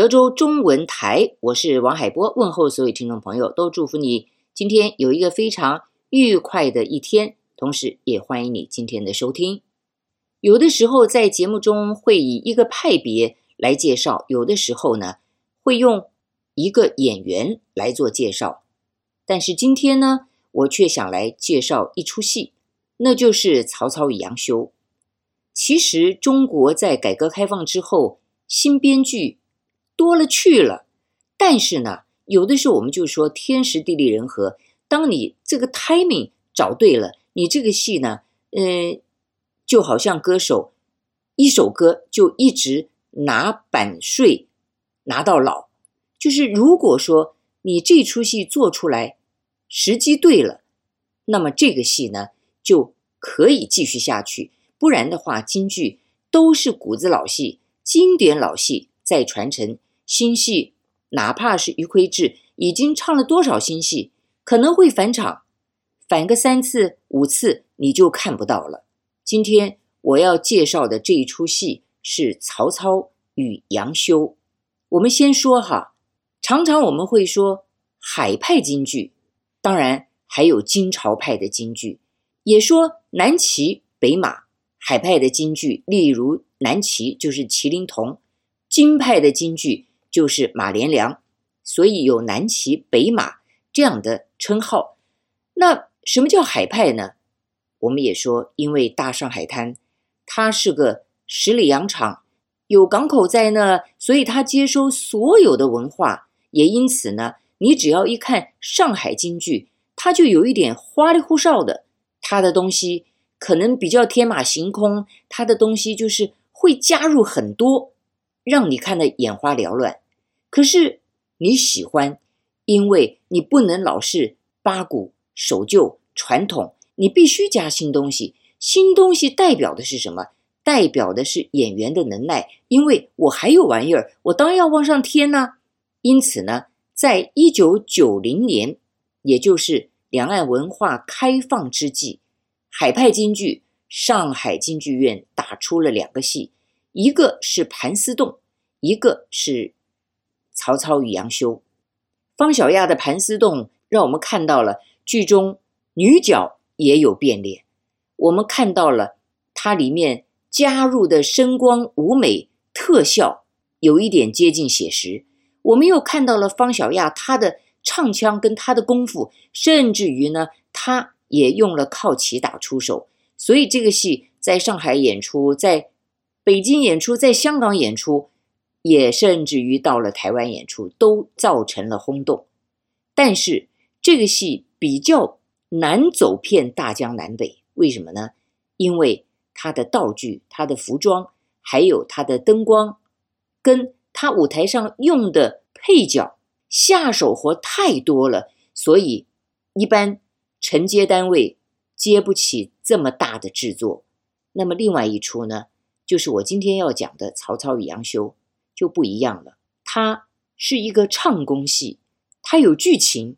德州中文台，我是王海波，问候所有听众朋友，都祝福你今天有一个非常愉快的一天，同时也欢迎你今天的收听。有的时候在节目中会以一个派别来介绍，有的时候呢会用一个演员来做介绍，但是今天呢，我却想来介绍一出戏，那就是《曹操与杨修》。其实中国在改革开放之后，新编剧多了去了，但是呢，有的时候我们就说天时地利人和，当你这个 timing 找对了，你这个戏呢，呃，就好像歌手，一首歌就一直拿版税拿到老，就是如果说你这出戏做出来时机对了，那么这个戏呢就可以继续下去。不然的话，京剧都是骨子老戏，经典老戏在传承。新戏哪怕是余魁志已经唱了多少新戏，可能会返场，返个三次五次你就看不到了。今天我要介绍的这一出戏是《曹操与杨修》。我们先说哈，常常我们会说海派京剧，当然还有京潮派的京剧，也说南骑北马。海派的京剧，例如南齐就是麒麟童，京派的京剧就是马连良，所以有南骑北马这样的称号。那什么叫海派呢？我们也说，因为大上海滩它是个十里洋场，有港口在那，所以它接收所有的文化，也因此呢，你只要一看上海京剧，它就有一点花里胡哨的，它的东西。可能比较天马行空，它的东西就是会加入很多，让你看得眼花缭乱。可是你喜欢，因为你不能老是八股守旧传统，你必须加新东西。新东西代表的是什么？代表的是演员的能耐，因为我还有玩意儿，我当然要往上添呢。因此呢，在一九九零年，也就是两岸文化开放之际。海派京剧，上海京剧院打出了两个戏，一个是《盘丝洞》，一个是《曹操与杨修》。方小亚的《盘丝洞》让我们看到了剧中女角也有变脸，我们看到了它里面加入的声光舞美特效有一点接近写实，我们又看到了方小亚她的唱腔跟她的功夫，甚至于呢，她。也用了靠旗打出手，所以这个戏在上海演出，在北京演出，在香港演出，也甚至于到了台湾演出，都造成了轰动。但是这个戏比较难走遍大江南北，为什么呢？因为它的道具、它的服装，还有它的灯光，跟它舞台上用的配角下手活太多了，所以一般。承接单位接不起这么大的制作，那么另外一出呢，就是我今天要讲的《曹操与杨修》就不一样了。它是一个唱功戏，它有剧情，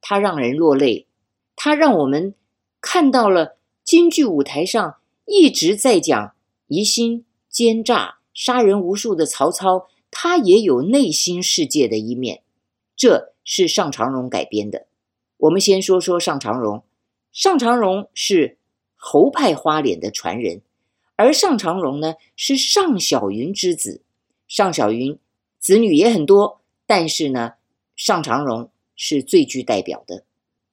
它让人落泪，它让我们看到了京剧舞台上一直在讲疑心、奸诈、杀人无数的曹操，他也有内心世界的一面。这是尚长荣改编的。我们先说说尚长荣。尚长荣是侯派花脸的传人，而尚长荣呢是尚小云之子。尚小云子女也很多，但是呢，尚长荣是最具代表的。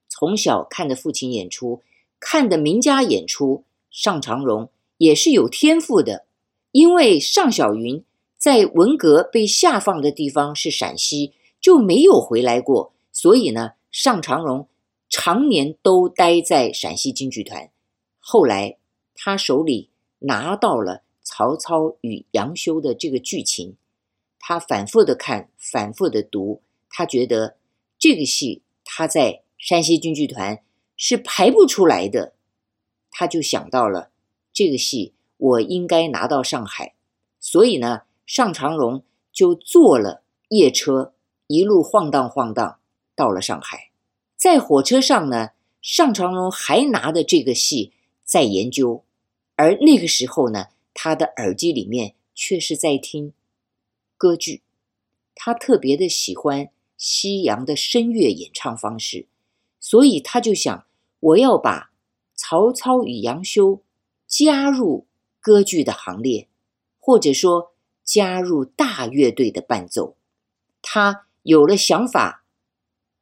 从小看的父亲演出，看的名家演出，尚长荣也是有天赋的。因为尚小云在文革被下放的地方是陕西，就没有回来过，所以呢。尚长荣常年都待在陕西京剧团，后来他手里拿到了曹操与杨修的这个剧情，他反复的看，反复的读，他觉得这个戏他在山西京剧团是排不出来的，他就想到了这个戏我应该拿到上海，所以呢，尚长荣就坐了夜车，一路晃荡晃荡。到了上海，在火车上呢，尚长荣还拿着这个戏在研究，而那个时候呢，他的耳机里面却是在听歌剧，他特别的喜欢西洋的声乐演唱方式，所以他就想，我要把曹操与杨修加入歌剧的行列，或者说加入大乐队的伴奏。他有了想法，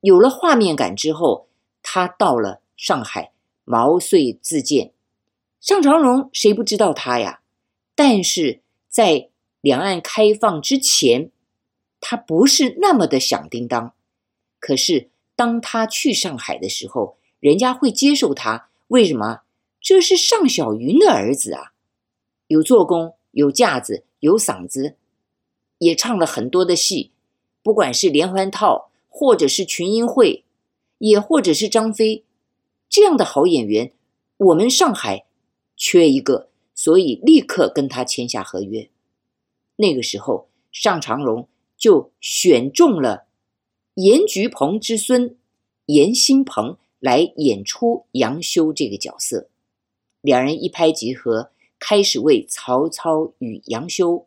有了画面感之后，他到了上海，毛遂自荐。尚长荣谁不知道他呀？但是在两岸开放之前，他不是那么的响叮当。可是当他去上海的时候，人家会接受他。为什么？这是尚小云的儿子啊，有做工，有架子，有嗓子，也唱了很多的戏。不管是连环套，或者是群英会，也或者是张飞，这样的好演员，我们上海缺一个，所以立刻跟他签下合约。那个时候，尚长荣就选中了严菊鹏之孙严新鹏来演出杨修这个角色。两人一拍即合，开始为曹操与杨修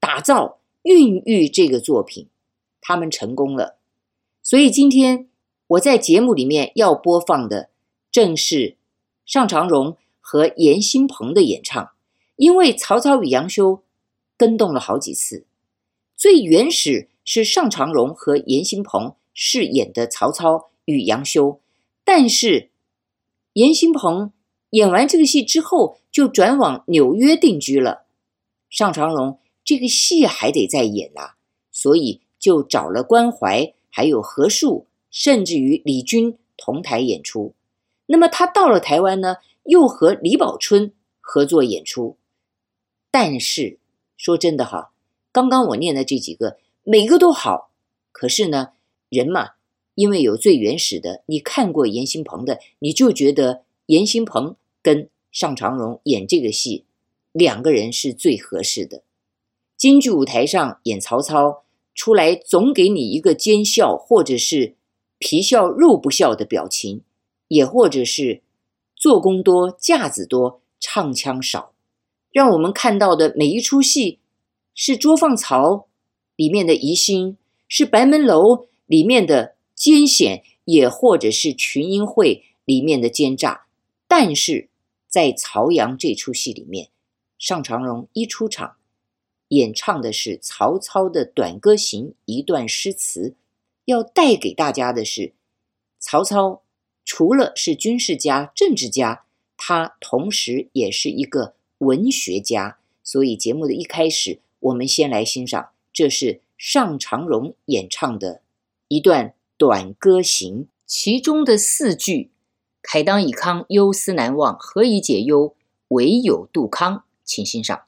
打造、孕育这个作品。他们成功了，所以今天我在节目里面要播放的正是尚长荣和严新鹏的演唱。因为曹操与杨修更动了好几次，最原始是尚长荣和严新鹏饰演的曹操与杨修，但是严新鹏演完这个戏之后就转往纽约定居了，尚长荣这个戏还得再演呐、啊，所以。就找了关怀，还有何树，甚至于李军同台演出。那么他到了台湾呢，又和李宝春合作演出。但是说真的哈，刚刚我念的这几个，每个都好。可是呢，人嘛，因为有最原始的，你看过严新鹏的，你就觉得严新鹏跟尚长荣演这个戏，两个人是最合适的。京剧舞台上演曹操。出来总给你一个奸笑，或者是皮笑肉不笑的表情，也或者是做工多架子多，唱腔少，让我们看到的每一出戏是捉放曹里面的疑心，是白门楼里面的艰险，也或者是群英会里面的奸诈。但是在曹杨这出戏里面，尚长荣一出场。演唱的是曹操的《短歌行》一段诗词，要带给大家的是，曹操除了是军事家、政治家，他同时也是一个文学家。所以节目的一开始，我们先来欣赏，这是尚长荣演唱的一段《短歌行》，其中的四句：“慨当以慷，忧思难忘，何以解忧？唯有杜康。”请欣赏。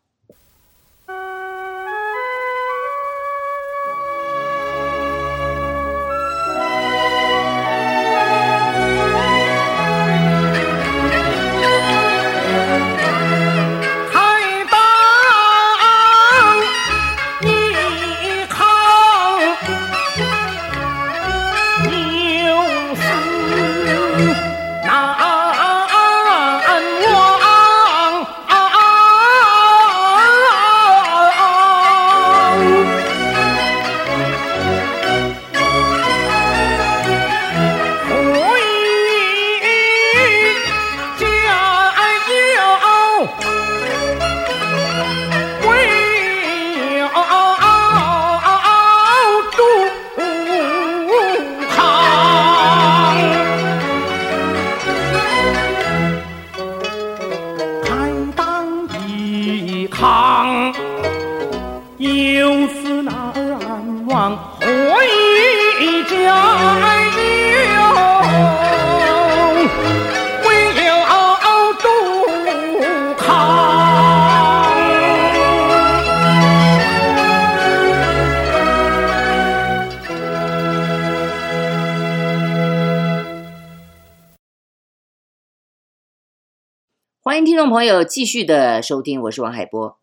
听众朋友继续的收听，我是王海波。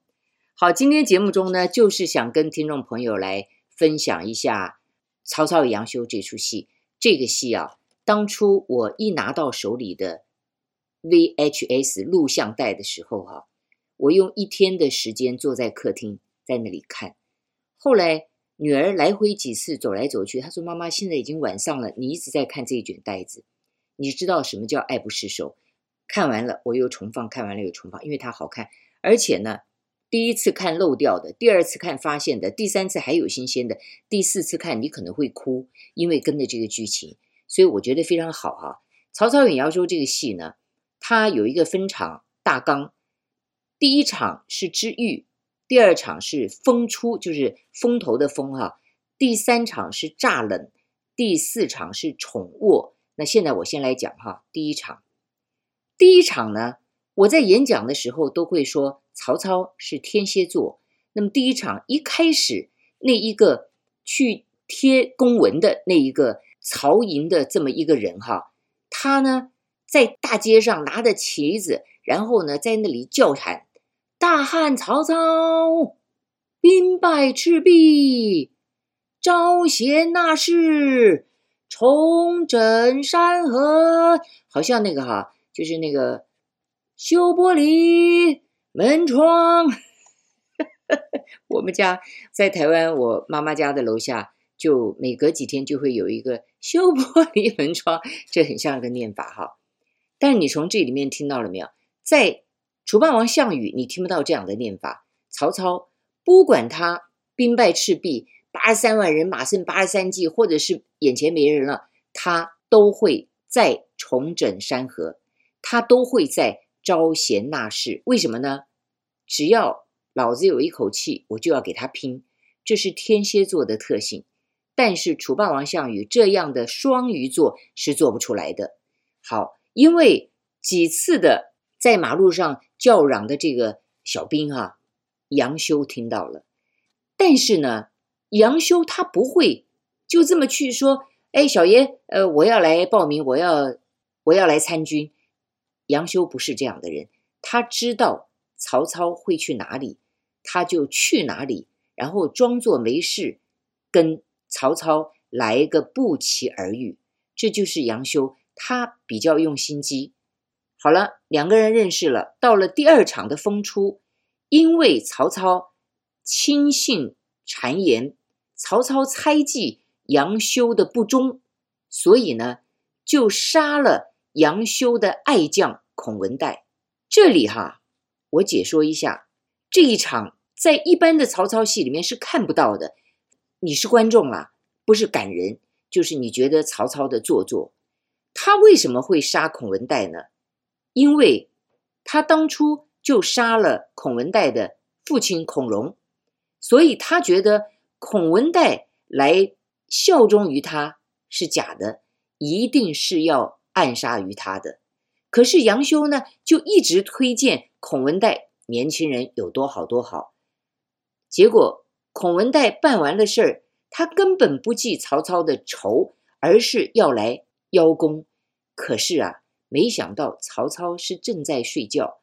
好，今天节目中呢，就是想跟听众朋友来分享一下《曹操与杨修》这出戏。这个戏啊，当初我一拿到手里的 VHS 录像带的时候啊，我用一天的时间坐在客厅在那里看。后来女儿来回几次走来走去，她说：“妈妈，现在已经晚上了，你一直在看这一卷带子，你知道什么叫爱不释手？看完了我又重放，看完了又重放，因为它好看。而且呢，第一次看漏掉的，第二次看发现的，第三次还有新鲜的，第四次看你可能会哭，因为跟着这个剧情，所以我觉得非常好哈。曹操与杨修这个戏呢，它有一个分场大纲，第一场是知遇。”第二场是风出，就是风头的风哈。第三场是乍冷，第四场是宠卧。那现在我先来讲哈，第一场。第一场呢，我在演讲的时候都会说曹操是天蝎座。那么第一场一开始那一个去贴公文的那一个曹营的这么一个人哈，他呢在大街上拿着旗子，然后呢在那里叫喊。大汉曹操兵败赤壁，招贤纳士，重整山河。好像那个哈，就是那个修玻璃门窗。我们家在台湾，我妈妈家的楼下，就每隔几天就会有一个修玻璃门窗，这很像一个念法哈。但你从这里面听到了没有？在楚霸王项羽，你听不到这样的念法。曹操不管他兵败赤壁，八十三万人马剩八十三骑，或者是眼前没人了，他都会再重整山河，他都会在招贤纳士。为什么呢？只要老子有一口气，我就要给他拼。这是天蝎座的特性。但是楚霸王项羽这样的双鱼座是做不出来的。好，因为几次的。在马路上叫嚷的这个小兵啊，杨修听到了，但是呢，杨修他不会就这么去说，哎，小爷，呃，我要来报名，我要我要来参军。杨修不是这样的人，他知道曹操会去哪里，他就去哪里，然后装作没事，跟曹操来一个不期而遇。这就是杨修，他比较用心机。好了，两个人认识了。到了第二场的风出，因为曹操轻信谗言，曹操猜忌杨修的不忠，所以呢，就杀了杨修的爱将孔文带。这里哈，我解说一下，这一场在一般的曹操戏里面是看不到的。你是观众啊，不是感人，就是你觉得曹操的做作。他为什么会杀孔文带呢？因为他当初就杀了孔文带的父亲孔融，所以他觉得孔文带来效忠于他是假的，一定是要暗杀于他的。可是杨修呢，就一直推荐孔文带年轻人有多好多好。结果孔文带办完了事儿，他根本不记曹操的仇，而是要来邀功。可是啊。没想到曹操是正在睡觉，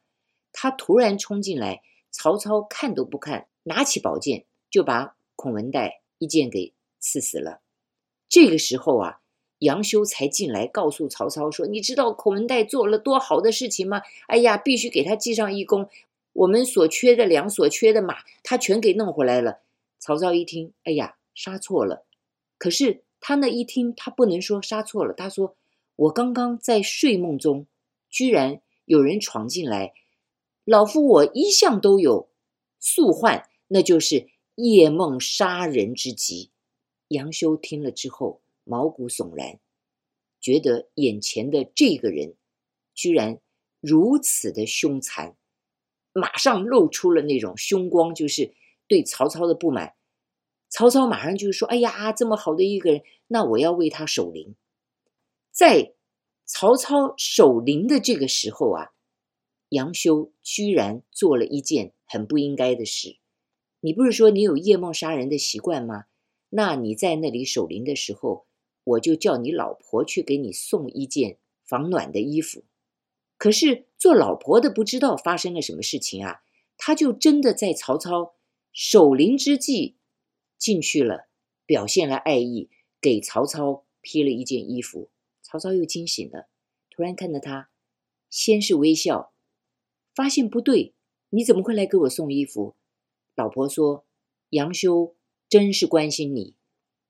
他突然冲进来，曹操看都不看，拿起宝剑就把孔文带一剑给刺死了。这个时候啊，杨修才进来告诉曹操说：“你知道孔文带做了多好的事情吗？哎呀，必须给他记上一功。我们所缺的粮、所缺的马，他全给弄回来了。”曹操一听，哎呀，杀错了。可是他那一听，他不能说杀错了，他说。我刚刚在睡梦中，居然有人闯进来。老夫我一向都有宿患，那就是夜梦杀人之疾。杨修听了之后，毛骨悚然，觉得眼前的这个人居然如此的凶残，马上露出了那种凶光，就是对曹操的不满。曹操马上就说：“哎呀，这么好的一个人，那我要为他守灵。”在曹操守灵的这个时候啊，杨修居然做了一件很不应该的事。你不是说你有夜梦杀人的习惯吗？那你在那里守灵的时候，我就叫你老婆去给你送一件防暖的衣服。可是做老婆的不知道发生了什么事情啊，他就真的在曹操守灵之际进去了，表现了爱意，给曹操披了一件衣服。曹操又惊醒了，突然看着他，先是微笑，发现不对，你怎么会来给我送衣服？老婆说：“杨修真是关心你，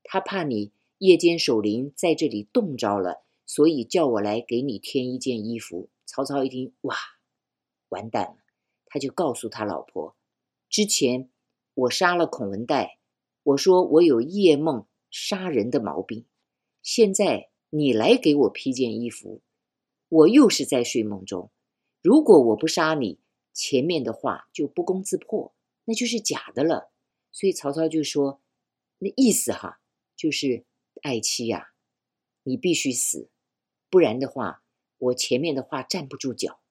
他怕你夜间守灵在这里冻着了，所以叫我来给你添一件衣服。”曹操一听，哇，完蛋了，他就告诉他老婆：“之前我杀了孔文带，我说我有夜梦杀人的毛病，现在你来给我披件衣服，我又是在睡梦中。如果我不杀你，前面的话就不攻自破，那就是假的了。所以曹操就说，那意思哈，就是爱妻呀，你必须死，不然的话。”我前面的话站不住脚，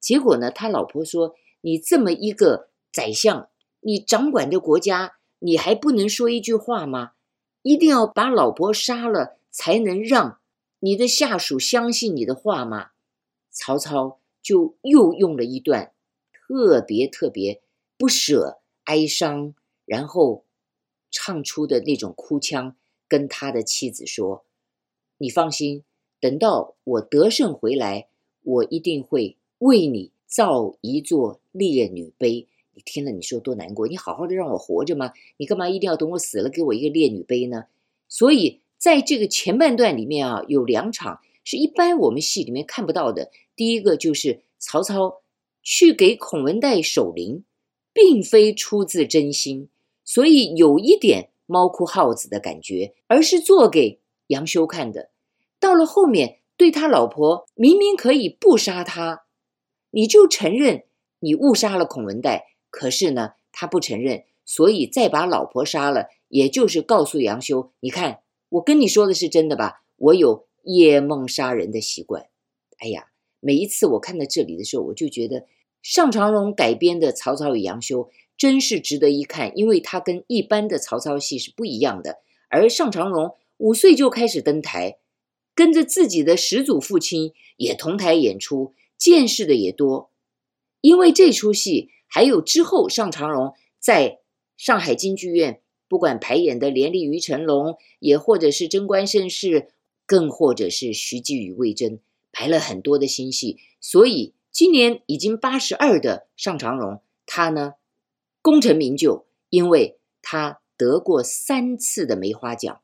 结果呢，他老婆说：“你这么一个宰相，你掌管着国家，你还不能说一句话吗？一定要把老婆杀了，才能让你的下属相信你的话吗？”曹操就又用了一段特别特别不舍、哀伤，然后唱出的那种哭腔，跟他的妻子说：“你放心。”等到我得胜回来，我一定会为你造一座烈女碑。你听了，你说多难过？你好好的让我活着吗？你干嘛一定要等我死了给我一个烈女碑呢？所以在这个前半段里面啊，有两场是一般我们戏里面看不到的。第一个就是曹操去给孔文带守灵，并非出自真心，所以有一点猫哭耗子的感觉，而是做给杨修看的。到了后面，对他老婆明明可以不杀他，你就承认你误杀了孔文带。可是呢，他不承认，所以再把老婆杀了，也就是告诉杨修：你看，我跟你说的是真的吧？我有夜梦杀人的习惯。哎呀，每一次我看到这里的时候，我就觉得尚长荣改编的曹操与杨修真是值得一看，因为他跟一般的曹操戏是不一样的。而尚长荣五岁就开始登台。跟着自己的始祖父亲也同台演出，见识的也多。因为这出戏，还有之后尚长荣在上海京剧院，不管排演的《连丽于成龙》，也或者是《贞观盛世》，更或者是《徐继与魏征》，排了很多的新戏。所以今年已经八十二的尚长荣，他呢功成名就，因为他得过三次的梅花奖。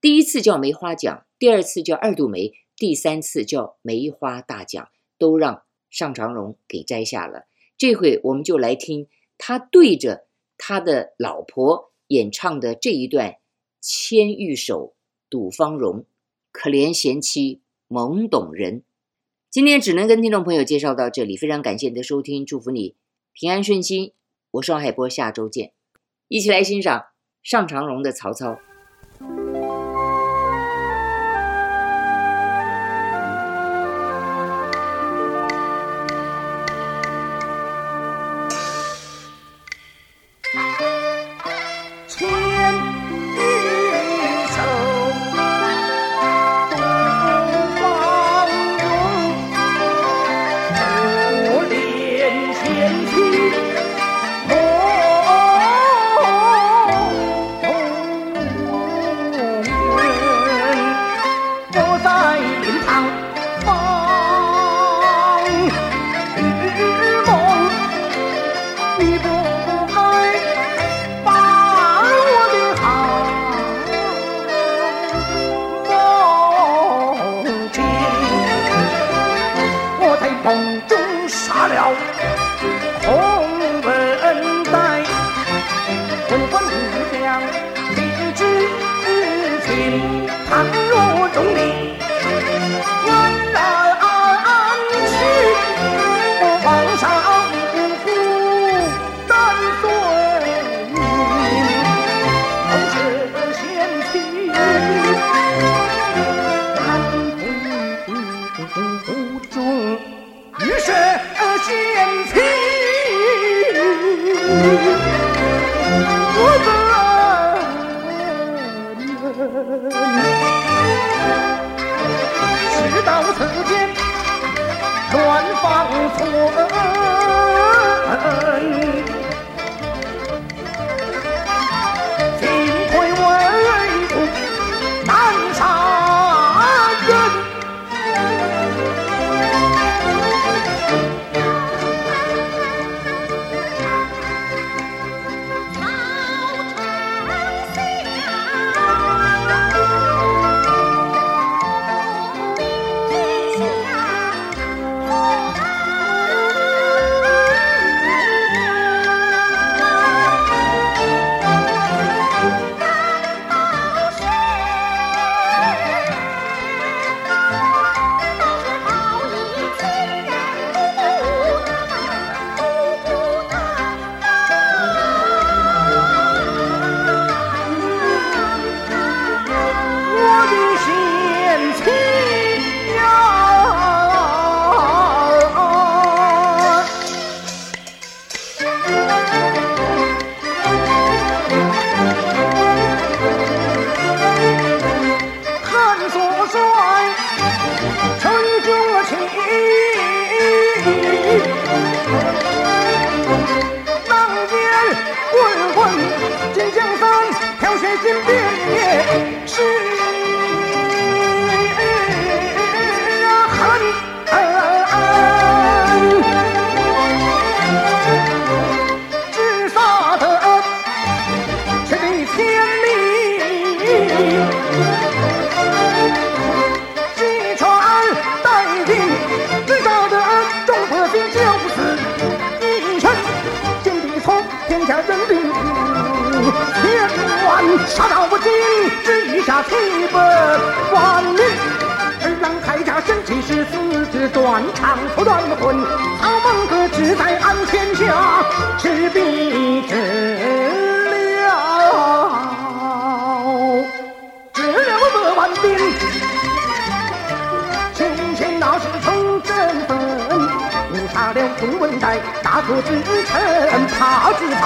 第一次叫梅花奖，第二次叫二度梅，第三次叫梅花大奖，都让尚长荣给摘下了。这回我们就来听他对着他的老婆演唱的这一段《千玉手·赌芳容》，可怜贤妻懵懂人。今天只能跟听众朋友介绍到这里，非常感谢你的收听，祝福你平安顺心。我是王海波，下周见，一起来欣赏尚长荣的曹操。杀到不尽，只余下七百万里。二郎铠甲身骑是四肢断肠不断魂，曹孟格志在安天下，赤壁之大可自称怕只怕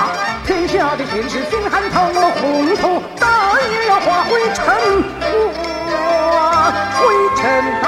天下的贤事，竟还讨我空手大。也要化灰尘，化灰尘啊。